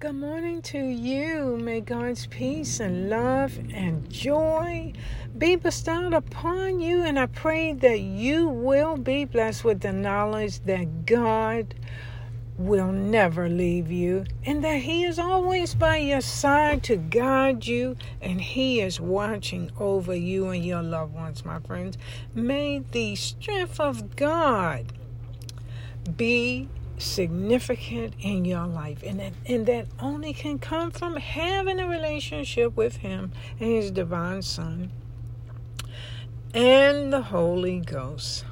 Good morning to you. May God's peace and love and joy be bestowed upon you. And I pray that you will be blessed with the knowledge that God will never leave you and that He is always by your side to guide you and He is watching over you and your loved ones, my friends. May the strength of God be significant in your life and that, and that only can come from having a relationship with him and his divine son and the holy ghost.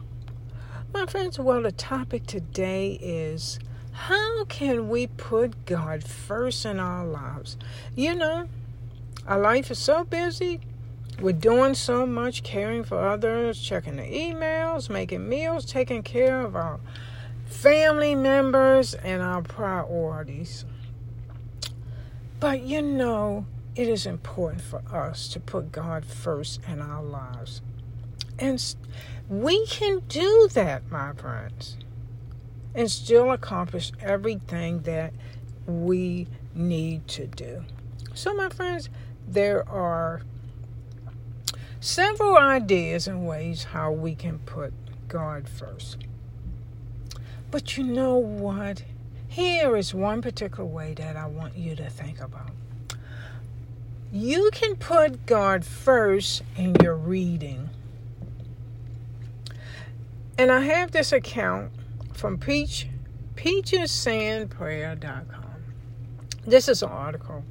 My friends well the topic today is how can we put god first in our lives? You know our life is so busy we're doing so much caring for others checking the emails making meals taking care of our family members, and our priorities. But you know, it is important for us to put God first in our lives. And we can do that, my friends, and still accomplish everything that we need to do. So, my friends, there are several ideas and ways how we can put God first. But you know what? Here is one particular way that I want you to think about. You can put God first in your reading. And I have this account from Peach, peachesandprayer.com. This is an article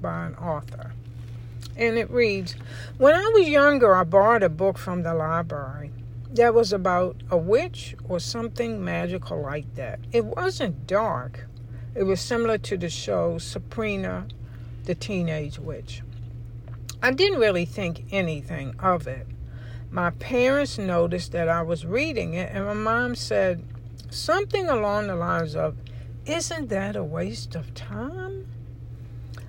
by an author. And it reads When I was younger, I borrowed a book from the library that was about a witch or something magical like that. It wasn't dark. It was similar to the show Sabrina, the Teenage Witch. I didn't really think anything of it. My parents noticed that I was reading it, and my mom said something along the lines of, Isn't that a waste of time?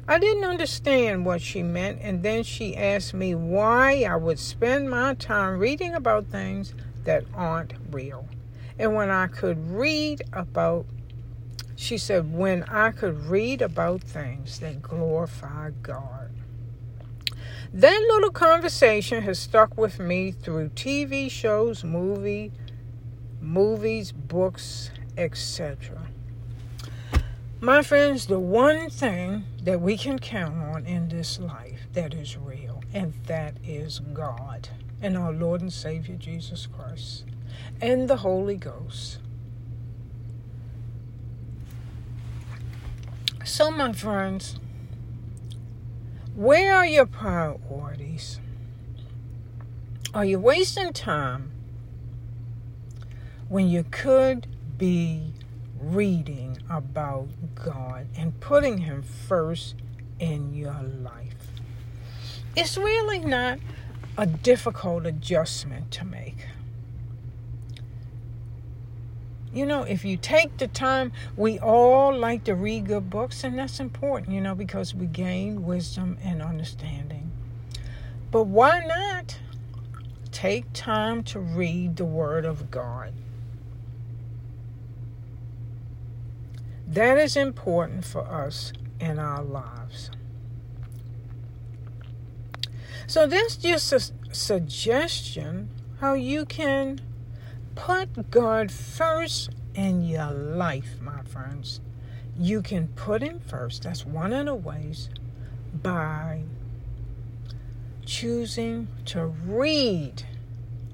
I didn't understand what she meant, and then she asked me why I would spend my time reading about things that aren't real. And when I could read about, she said, when I could read about things that glorify God. That little conversation has stuck with me through TV shows, movie, movies, books, etc. My friends, the one thing that we can count on in this life that is real, and that is God and our Lord and Savior Jesus Christ and the Holy Ghost. So, my friends, where are your priorities? Are you wasting time when you could be reading about God and putting Him first in your life. It's really not a difficult adjustment to make. You know, if you take the time, we all like to read good books, and that's important, you know, because we gain wisdom and understanding. But why not take time to read the Word of God? That is important for us in our lives. So that's just a suggestion how you can put God first in your life, my friends. You can put Him first. That's one of the ways by choosing to read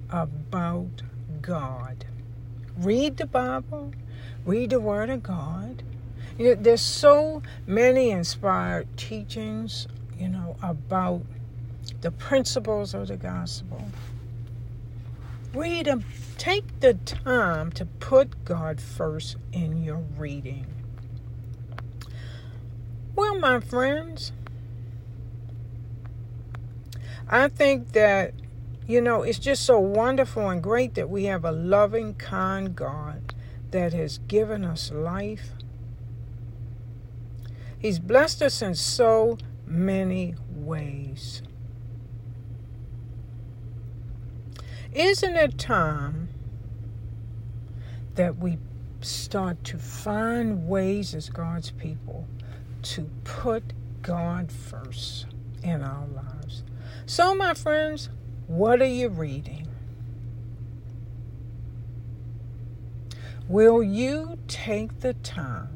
about God. Read the Bible, read the Word of God, you know, there's so many inspired teachings, you know, about the principles of the gospel. Read them. Take the time to put God first in your reading. Well, my friends, I think that, you know, it's just so wonderful and great that we have a loving, kind God that has given us life He's blessed us in so many ways. Isn't it time that we start to find ways as God's people to put God first in our lives. So, my friends, what are you reading? Will you take the time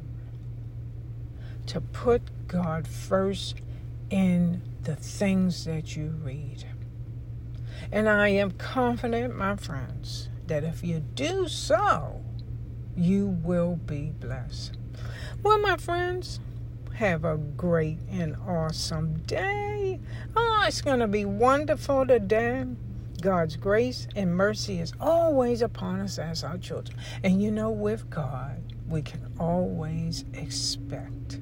to put God first in the things that you read? And I am confident, my friends, that if you do so, you will be blessed. Well, my friends, have a great and awesome day. Oh, it's going to be wonderful today. God's grace and mercy is always upon us as our children. And you know, with God, we can always expect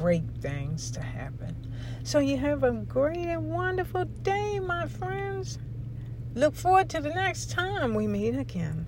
great things to happen. So you have a great and wonderful day, my friends. Look forward to the next time we meet again.